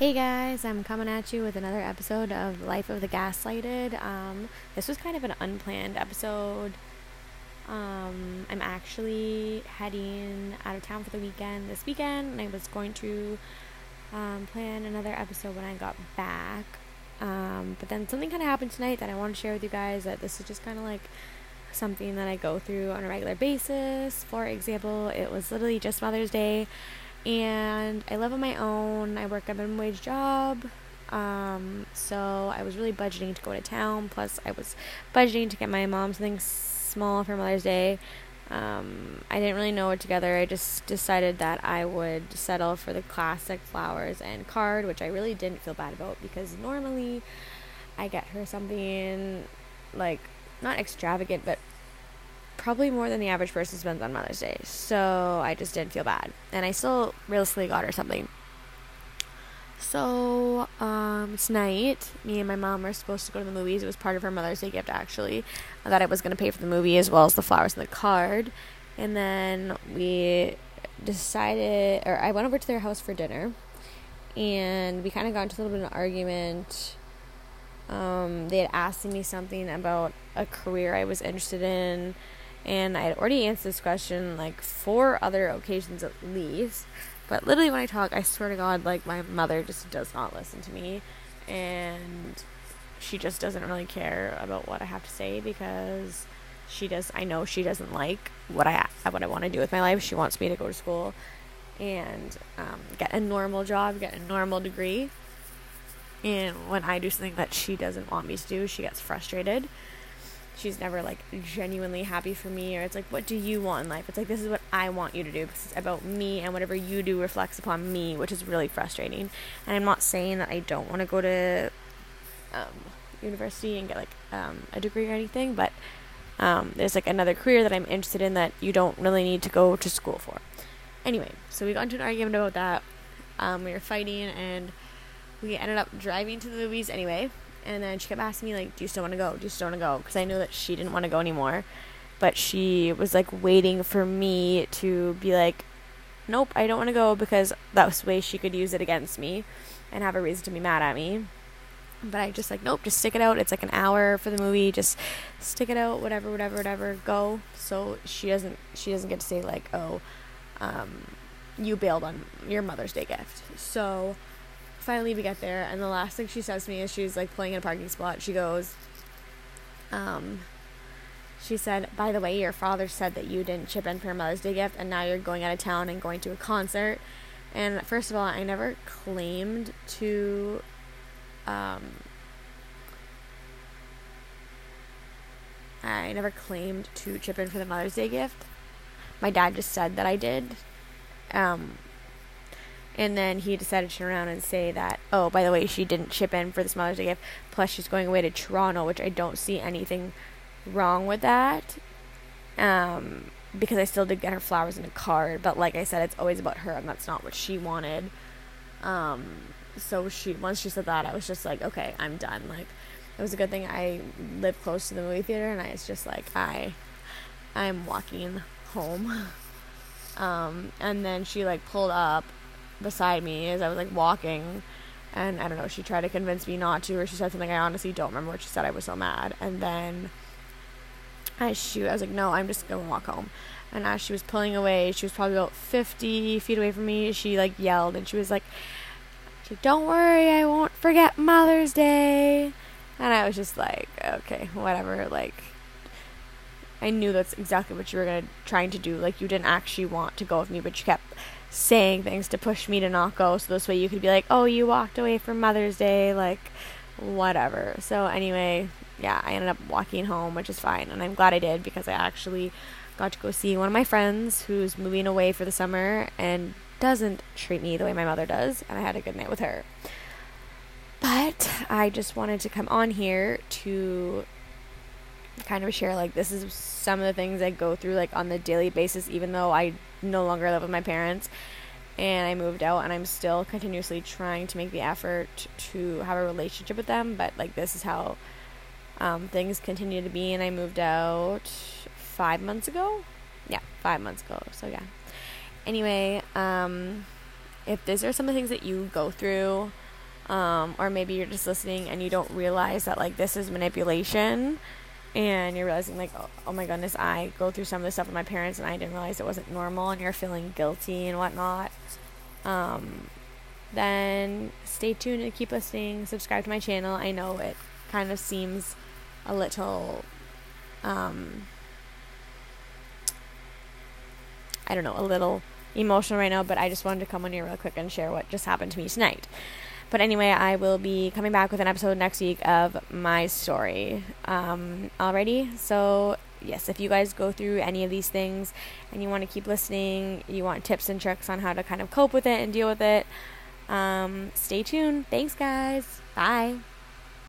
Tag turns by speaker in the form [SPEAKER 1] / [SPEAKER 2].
[SPEAKER 1] Hey guys, I'm coming at you with another episode of Life of the Gaslighted. Um, this was kind of an unplanned episode. Um, I'm actually heading out of town for the weekend this weekend, and I was going to um, plan another episode when I got back. Um, but then something kind of happened tonight that I want to share with you guys. That this is just kind of like something that I go through on a regular basis. For example, it was literally just Mother's Day and I live on my own. I work a minimum wage job. Um, so I was really budgeting to go to town. Plus, I was budgeting to get my mom something small for Mother's Day. Um, I didn't really know it together. I just decided that I would settle for the classic flowers and card, which I really didn't feel bad about because normally I get her something like not extravagant, but probably more than the average person spends on Mother's Day. So I just didn't feel bad. And I still realistically got her something. So um, tonight, me and my mom were supposed to go to the movies. It was part of her Mother's Day gift, actually, that I was going to pay for the movie as well as the flowers and the card. And then we decided, or I went over to their house for dinner, and we kind of got into a little bit of an argument. Um, they had asked me something about a career I was interested in and I had already answered this question like four other occasions at least. But literally, when I talk, I swear to God, like my mother just does not listen to me, and she just doesn't really care about what I have to say because she does. I know she doesn't like what I what I want to do with my life. She wants me to go to school and um, get a normal job, get a normal degree. And when I do something that she doesn't want me to do, she gets frustrated she's never like genuinely happy for me or it's like what do you want in life? It's like this is what i want you to do. Because it's about me and whatever you do reflects upon me which is really frustrating. And i'm not saying that i don't want to go to um, university and get like um, a degree or anything but um, there's like another career that i'm interested in that you don't really need to go to school for. Anyway so we got into an argument about that. Um, we were fighting and we ended up driving to the movies anyway and then she kept asking me like, "Do you still want to go? Do you still want to go?" Because I knew that she didn't want to go anymore, but she was like waiting for me to be like, "Nope, I don't want to go," because that was the way she could use it against me, and have a reason to be mad at me. But I just like, nope, just stick it out. It's like an hour for the movie. Just stick it out. Whatever, whatever, whatever. Go. So she doesn't. She doesn't get to say like, oh, um, you bailed on your Mother's Day gift. So finally we get there and the last thing she says to me is she's like pulling in a parking spot. She goes um she said by the way your father said that you didn't chip in for your mother's day gift and now you're going out of town and going to a concert. And first of all i never claimed to um i never claimed to chip in for the mother's day gift. My dad just said that i did. Um and then he decided to turn around and say that, oh, by the way, she didn't chip in for this Mother's Day gift. Plus, she's going away to Toronto, which I don't see anything wrong with that. Um, because I still did get her flowers in a card. But like I said, it's always about her, and that's not what she wanted. Um, so she once she said that, I was just like, okay, I'm done. Like, it was a good thing I live close to the movie theater, and I was just like, I, I'm walking home. Um, and then she like pulled up beside me as I was like walking. And I don't know, she tried to convince me not to, or she said something I honestly don't remember what she said. I was so mad. And then as she, I was like, no, I'm just gonna walk home. And as she was pulling away, she was probably about 50 feet away from me. She like yelled and she was like, don't worry, I won't forget Mother's Day. And I was just like, okay, whatever. Like, I knew that's exactly what you were gonna trying to do. Like, you didn't actually want to go with me, but you kept saying things to push me to not go. So this way you could be like oh you walked away from mother's day like whatever. So anyway yeah i ended up walking home which is fine and i'm glad i did because i actually got to go see one of my friends who's moving away for the summer and doesn't treat me the way my mother does and i had a good night with her. But i just wanted to come on here to kind of share like this is some of the things I go through like on the daily basis even though I no longer live with my parents. And I moved out and I'm still continuously trying to make the effort to have a relationship with them but like this is how um, things continue to be. And I moved out five months ago? Yeah five months ago so yeah. Anyway um, if these are some of the things that you go through Um, or maybe you're just listening and you don't realize that like this is manipulation and you're realizing like oh, oh, my goodness i go through some of this stuff with my parents and i didn't realize it wasn't normal and you're feeling guilty and whatnot. Um, then stay tuned and keep listening. Subscribe to my channel. I know it kind of seems a little um, i don't know a little emotional right now but i just wanted to come on here real quick and share what just happened to me tonight but anyway, I will be coming back with an episode next week of my story um, already. So, yes, if you guys go through any of these things and you want to keep listening, you want tips and tricks on how to kind of cope with it and deal with it, um, stay tuned. Thanks, guys. Bye.